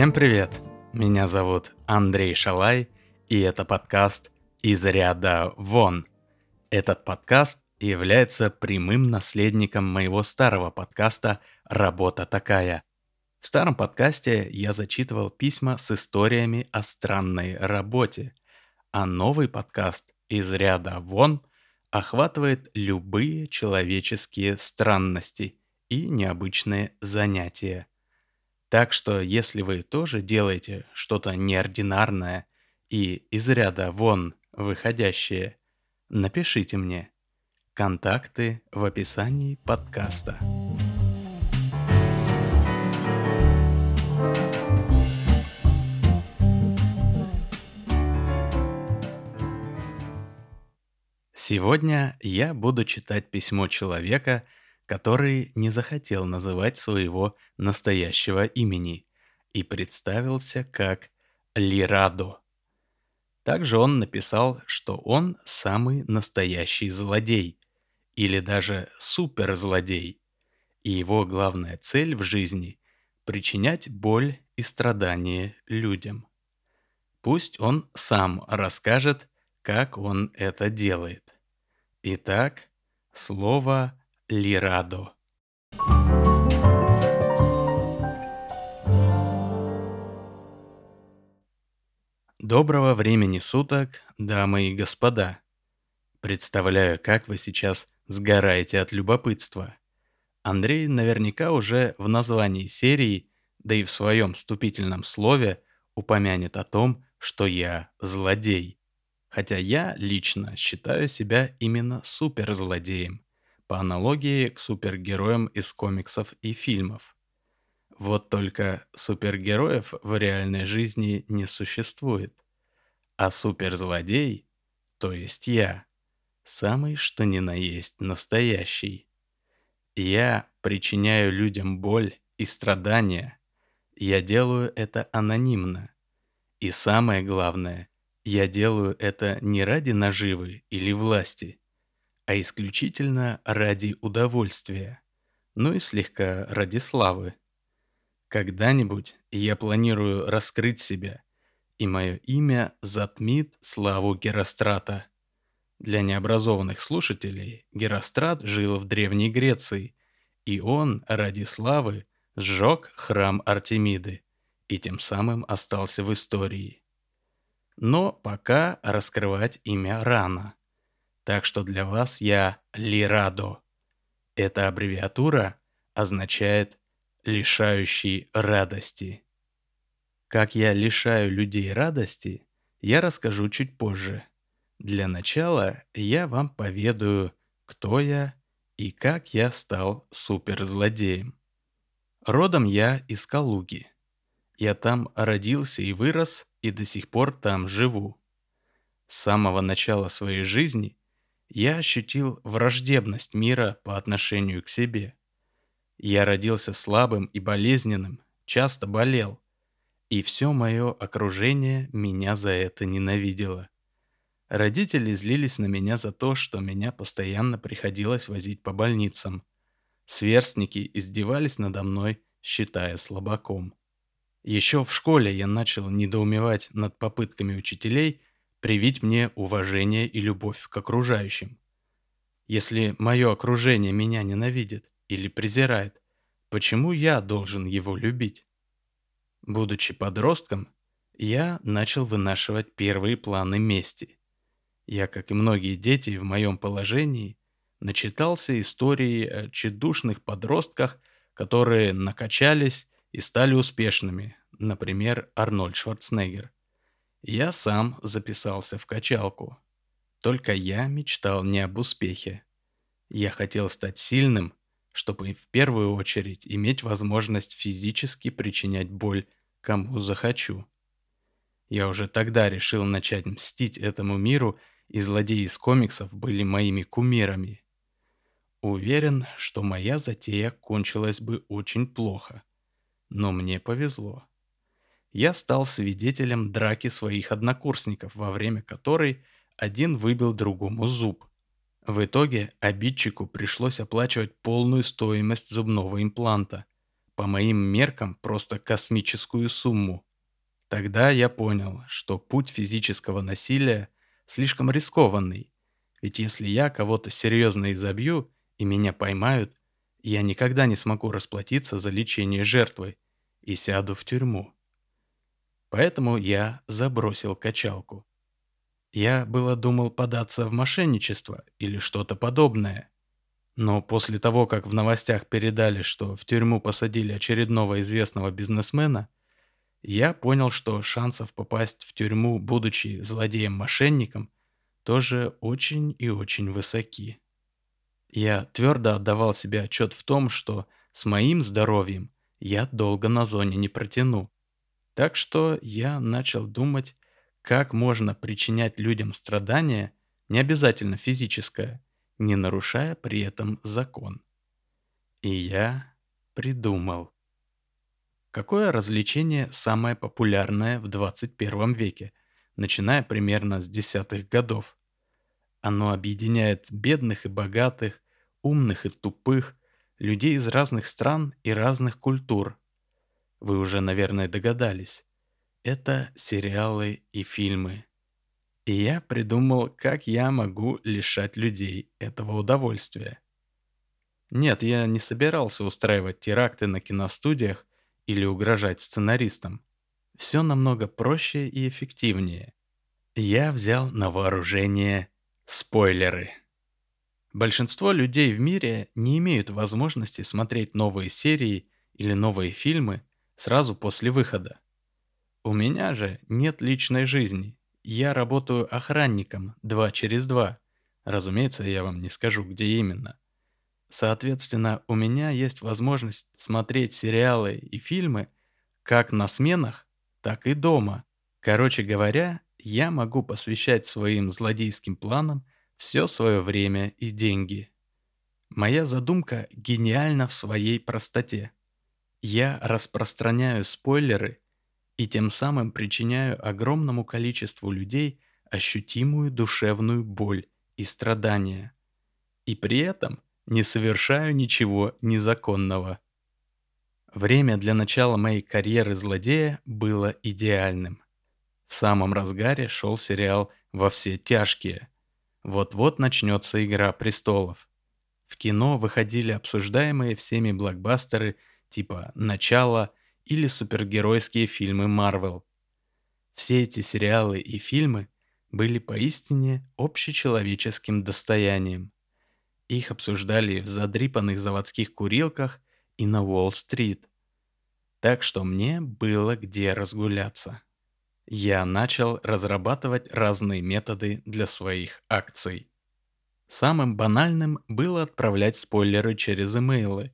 Всем привет! Меня зовут Андрей Шалай, и это подкаст «Из ряда вон». Этот подкаст является прямым наследником моего старого подкаста «Работа такая». В старом подкасте я зачитывал письма с историями о странной работе, а новый подкаст «Из ряда вон» охватывает любые человеческие странности и необычные занятия. Так что, если вы тоже делаете что-то неординарное и из ряда вон выходящее, напишите мне. Контакты в описании подкаста. Сегодня я буду читать письмо человека, который не захотел называть своего настоящего имени и представился как Лирадо. Также он написал, что он самый настоящий злодей, или даже суперзлодей, и его главная цель в жизни – причинять боль и страдания людям. Пусть он сам расскажет, как он это делает. Итак, слово Лирадо. Доброго времени суток, дамы и господа. Представляю, как вы сейчас сгораете от любопытства. Андрей наверняка уже в названии серии, да и в своем вступительном слове упомянет о том, что я злодей. Хотя я лично считаю себя именно суперзлодеем по аналогии к супергероям из комиксов и фильмов. Вот только супергероев в реальной жизни не существует. А суперзлодей, то есть я, самый что ни на есть настоящий. Я причиняю людям боль и страдания. Я делаю это анонимно. И самое главное, я делаю это не ради наживы или власти, а исключительно ради удовольствия, ну и слегка ради славы. Когда-нибудь я планирую раскрыть себя, и мое имя затмит славу Герострата. Для необразованных слушателей Герострат жил в Древней Греции, и он ради славы сжег храм Артемиды и тем самым остался в истории. Но пока раскрывать имя рано – так что для вас я Лирадо. Эта аббревиатура означает «лишающий радости». Как я лишаю людей радости, я расскажу чуть позже. Для начала я вам поведаю, кто я и как я стал суперзлодеем. Родом я из Калуги. Я там родился и вырос, и до сих пор там живу. С самого начала своей жизни я ощутил враждебность мира по отношению к себе. Я родился слабым и болезненным, часто болел, и все мое окружение меня за это ненавидело. Родители злились на меня за то, что меня постоянно приходилось возить по больницам. Сверстники издевались надо мной, считая слабаком. Еще в школе я начал недоумевать над попытками учителей привить мне уважение и любовь к окружающим. Если мое окружение меня ненавидит или презирает, почему я должен его любить? Будучи подростком, я начал вынашивать первые планы мести. Я, как и многие дети в моем положении, начитался истории о тщедушных подростках, которые накачались и стали успешными, например, Арнольд Шварценеггер. Я сам записался в качалку. Только я мечтал не об успехе. Я хотел стать сильным, чтобы в первую очередь иметь возможность физически причинять боль кому захочу. Я уже тогда решил начать мстить этому миру, и злодеи из комиксов были моими кумирами. Уверен, что моя затея кончилась бы очень плохо. Но мне повезло я стал свидетелем драки своих однокурсников, во время которой один выбил другому зуб. В итоге обидчику пришлось оплачивать полную стоимость зубного импланта, по моим меркам просто космическую сумму. Тогда я понял, что путь физического насилия слишком рискованный, ведь если я кого-то серьезно изобью и меня поймают, я никогда не смогу расплатиться за лечение жертвы и сяду в тюрьму. Поэтому я забросил качалку. Я было думал податься в мошенничество или что-то подобное. Но после того, как в новостях передали, что в тюрьму посадили очередного известного бизнесмена, я понял, что шансов попасть в тюрьму, будучи злодеем-мошенником, тоже очень и очень высоки. Я твердо отдавал себе отчет в том, что с моим здоровьем я долго на зоне не протяну. Так что я начал думать, как можно причинять людям страдания, не обязательно физическое, не нарушая при этом закон. И я придумал. Какое развлечение самое популярное в 21 веке, начиная примерно с десятых годов? Оно объединяет бедных и богатых, умных и тупых, людей из разных стран и разных культур. Вы уже, наверное, догадались. Это сериалы и фильмы. И я придумал, как я могу лишать людей этого удовольствия. Нет, я не собирался устраивать теракты на киностудиях или угрожать сценаристам. Все намного проще и эффективнее. Я взял на вооружение Спойлеры. Большинство людей в мире не имеют возможности смотреть новые серии или новые фильмы сразу после выхода. У меня же нет личной жизни. Я работаю охранником два через два. Разумеется, я вам не скажу, где именно. Соответственно, у меня есть возможность смотреть сериалы и фильмы как на сменах, так и дома. Короче говоря, я могу посвящать своим злодейским планам все свое время и деньги. Моя задумка гениальна в своей простоте. Я распространяю спойлеры и тем самым причиняю огромному количеству людей ощутимую душевную боль и страдания. И при этом не совершаю ничего незаконного. Время для начала моей карьеры злодея было идеальным. В самом разгаре шел сериал «Во все тяжкие». Вот-вот начнется «Игра престолов». В кино выходили обсуждаемые всеми блокбастеры типа «Начало» или супергеройские фильмы Марвел. Все эти сериалы и фильмы были поистине общечеловеческим достоянием. Их обсуждали в задрипанных заводских курилках и на Уолл-стрит. Так что мне было где разгуляться я начал разрабатывать разные методы для своих акций. Самым банальным было отправлять спойлеры через имейлы.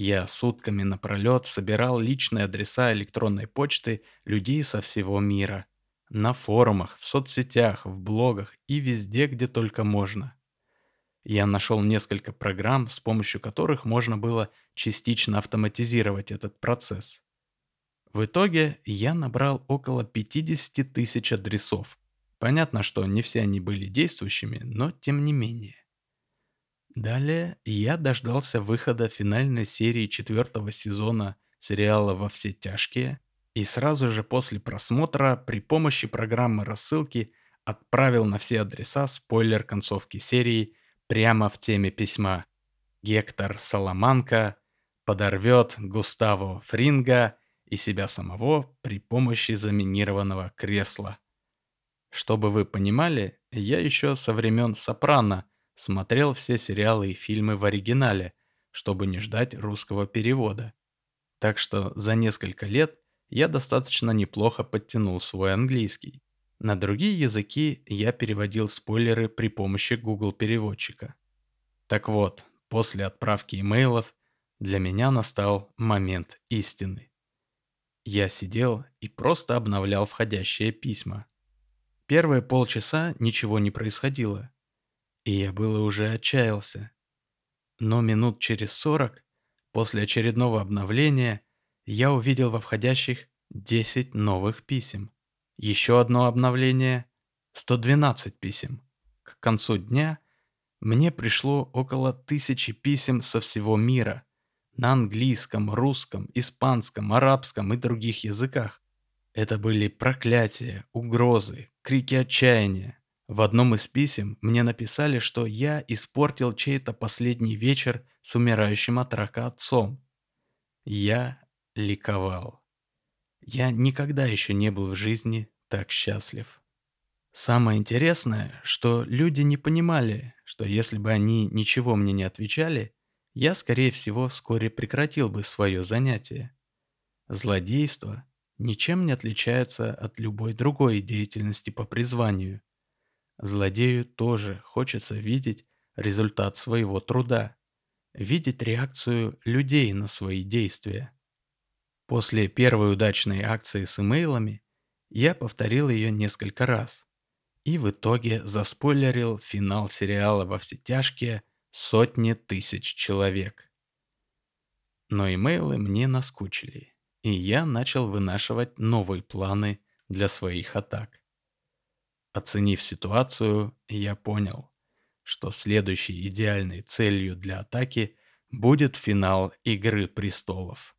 Я сутками напролет собирал личные адреса электронной почты людей со всего мира. На форумах, в соцсетях, в блогах и везде, где только можно. Я нашел несколько программ, с помощью которых можно было частично автоматизировать этот процесс. В итоге я набрал около 50 тысяч адресов. Понятно, что не все они были действующими, но тем не менее. Далее я дождался выхода финальной серии четвертого сезона сериала «Во все тяжкие» и сразу же после просмотра при помощи программы рассылки отправил на все адреса спойлер концовки серии прямо в теме письма. Гектор Саламанка подорвет Густаво Фринга и себя самого при помощи заминированного кресла. Чтобы вы понимали, я еще со времен «Сопрано» смотрел все сериалы и фильмы в оригинале, чтобы не ждать русского перевода. Так что за несколько лет я достаточно неплохо подтянул свой английский. На другие языки я переводил спойлеры при помощи Google переводчика. Так вот, после отправки имейлов для меня настал момент истины. Я сидел и просто обновлял входящие письма. Первые полчаса ничего не происходило, и я было уже отчаялся. Но минут через сорок, после очередного обновления, я увидел во входящих 10 новых писем. Еще одно обновление — 112 писем. К концу дня мне пришло около тысячи писем со всего мира, на английском, русском, испанском, арабском и других языках. Это были проклятия, угрозы, крики отчаяния. В одном из писем мне написали, что я испортил чей-то последний вечер с умирающим от рака отцом. Я ликовал. Я никогда еще не был в жизни так счастлив. Самое интересное, что люди не понимали, что если бы они ничего мне не отвечали, я, скорее всего, вскоре прекратил бы свое занятие. Злодейство ничем не отличается от любой другой деятельности по призванию. Злодею тоже хочется видеть результат своего труда, видеть реакцию людей на свои действия. После первой удачной акции с имейлами я повторил ее несколько раз и в итоге заспойлерил финал сериала «Во все тяжкие» сотни тысяч человек. Но имейлы мне наскучили, и я начал вынашивать новые планы для своих атак. Оценив ситуацию, я понял, что следующей идеальной целью для атаки будет финал «Игры престолов».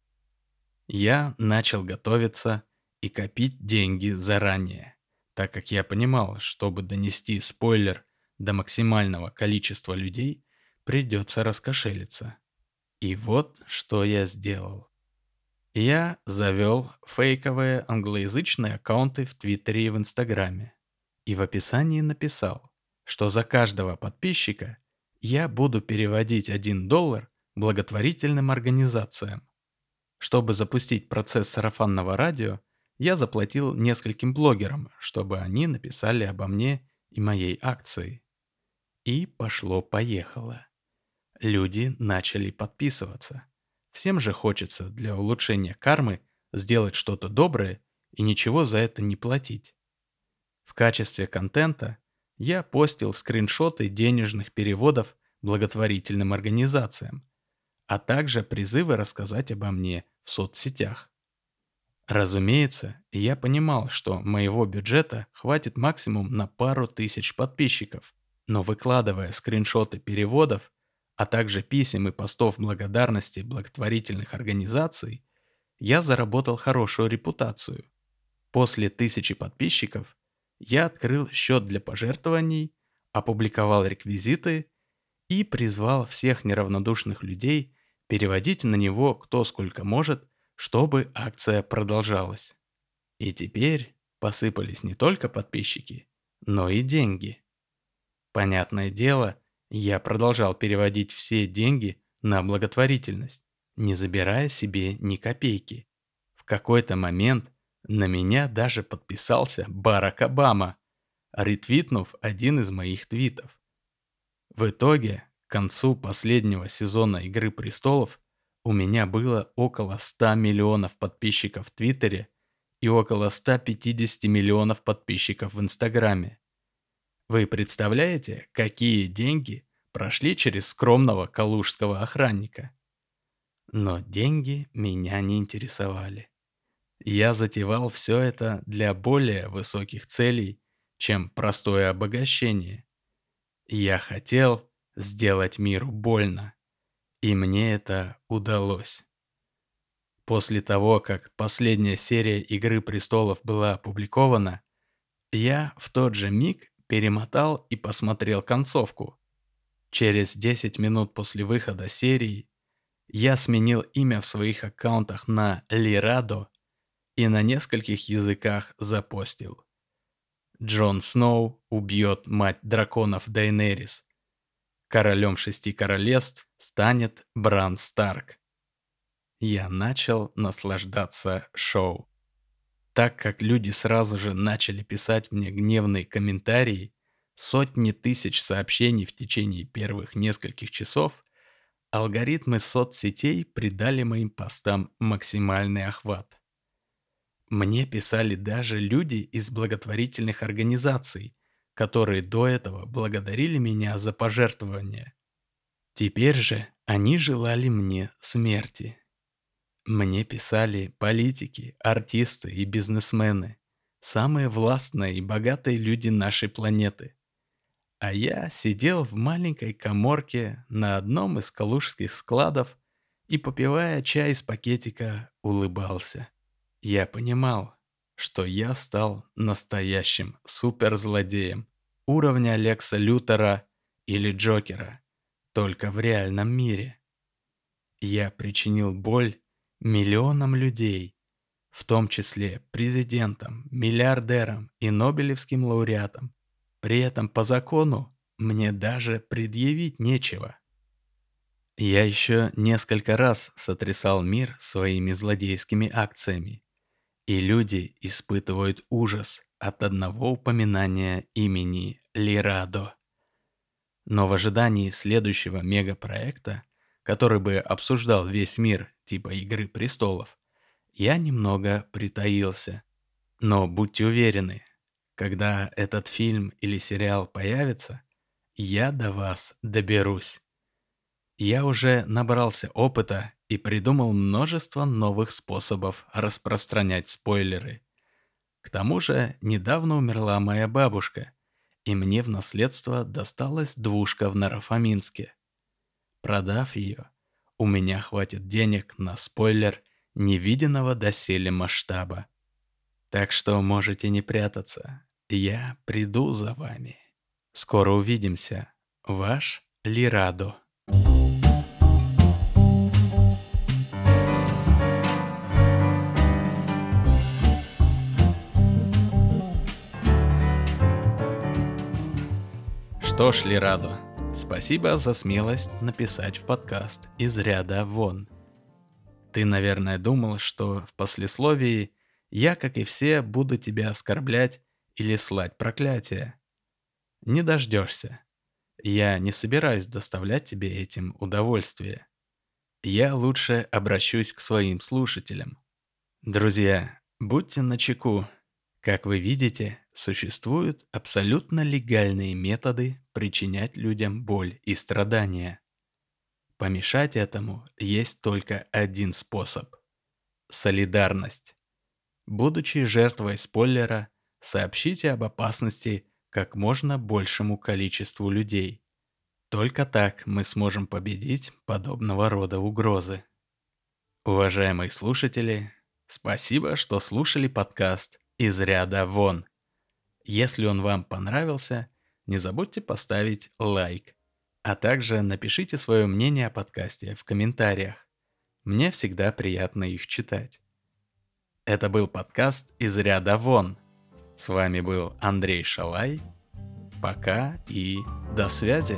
Я начал готовиться и копить деньги заранее, так как я понимал, чтобы донести спойлер до максимального количества людей, придется раскошелиться. И вот что я сделал. Я завел фейковые англоязычные аккаунты в Твиттере и в Инстаграме. И в описании написал, что за каждого подписчика я буду переводить 1 доллар благотворительным организациям. Чтобы запустить процесс сарафанного радио, я заплатил нескольким блогерам, чтобы они написали обо мне и моей акции. И пошло-поехало люди начали подписываться. Всем же хочется для улучшения кармы сделать что-то доброе и ничего за это не платить. В качестве контента я постил скриншоты денежных переводов благотворительным организациям, а также призывы рассказать обо мне в соцсетях. Разумеется, я понимал, что моего бюджета хватит максимум на пару тысяч подписчиков, но выкладывая скриншоты переводов, а также писем и постов благодарности благотворительных организаций, я заработал хорошую репутацию. После тысячи подписчиков я открыл счет для пожертвований, опубликовал реквизиты и призвал всех неравнодушных людей переводить на него кто сколько может, чтобы акция продолжалась. И теперь посыпались не только подписчики, но и деньги. Понятное дело, я продолжал переводить все деньги на благотворительность, не забирая себе ни копейки. В какой-то момент на меня даже подписался Барак Обама, ретвитнув один из моих твитов. В итоге, к концу последнего сезона «Игры престолов» у меня было около 100 миллионов подписчиков в Твиттере и около 150 миллионов подписчиков в Инстаграме. Вы представляете, какие деньги прошли через скромного калужского охранника? Но деньги меня не интересовали. Я затевал все это для более высоких целей, чем простое обогащение. Я хотел сделать миру больно, и мне это удалось. После того, как последняя серия «Игры престолов» была опубликована, я в тот же миг перемотал и посмотрел концовку. Через 10 минут после выхода серии я сменил имя в своих аккаунтах на Лирадо и на нескольких языках запостил. Джон Сноу убьет мать драконов Дейнерис. Королем шести королевств станет Бран Старк. Я начал наслаждаться шоу. Так как люди сразу же начали писать мне гневные комментарии, сотни тысяч сообщений в течение первых нескольких часов, алгоритмы соцсетей придали моим постам максимальный охват. Мне писали даже люди из благотворительных организаций, которые до этого благодарили меня за пожертвования. Теперь же они желали мне смерти. Мне писали политики, артисты и бизнесмены, самые властные и богатые люди нашей планеты. А я сидел в маленькой коморке на одном из калужских складов и, попивая чай из пакетика, улыбался. Я понимал, что я стал настоящим суперзлодеем уровня Лекса Лютера или Джокера, только в реальном мире. Я причинил боль миллионам людей, в том числе президентам, миллиардерам и Нобелевским лауреатам. При этом по закону мне даже предъявить нечего. Я еще несколько раз сотрясал мир своими злодейскими акциями, и люди испытывают ужас от одного упоминания имени Лирадо. Но в ожидании следующего мегапроекта, который бы обсуждал весь мир типа «Игры престолов», я немного притаился. Но будьте уверены, когда этот фильм или сериал появится, я до вас доберусь. Я уже набрался опыта и придумал множество новых способов распространять спойлеры. К тому же, недавно умерла моя бабушка, и мне в наследство досталась двушка в Нарафаминске. Продав ее, у меня хватит денег на спойлер невиденного доселе масштаба. Так что можете не прятаться, я приду за вами. Скоро увидимся. Ваш Лирадо. Что ж, Лирадо, спасибо за смелость написать в подкаст из ряда вон. Ты, наверное, думал, что в послесловии я, как и все, буду тебя оскорблять или слать проклятия. Не дождешься. Я не собираюсь доставлять тебе этим удовольствие. Я лучше обращусь к своим слушателям. Друзья, будьте начеку. Как вы видите, существуют абсолютно легальные методы причинять людям боль и страдания. Помешать этому есть только один способ – солидарность. Будучи жертвой спойлера, сообщите об опасности как можно большему количеству людей. Только так мы сможем победить подобного рода угрозы. Уважаемые слушатели, спасибо, что слушали подкаст «Из ряда вон». Если он вам понравился, не забудьте поставить лайк, а также напишите свое мнение о подкасте в комментариях. Мне всегда приятно их читать. Это был подкаст «Из ряда вон». С вами был Андрей Шалай. Пока и до связи.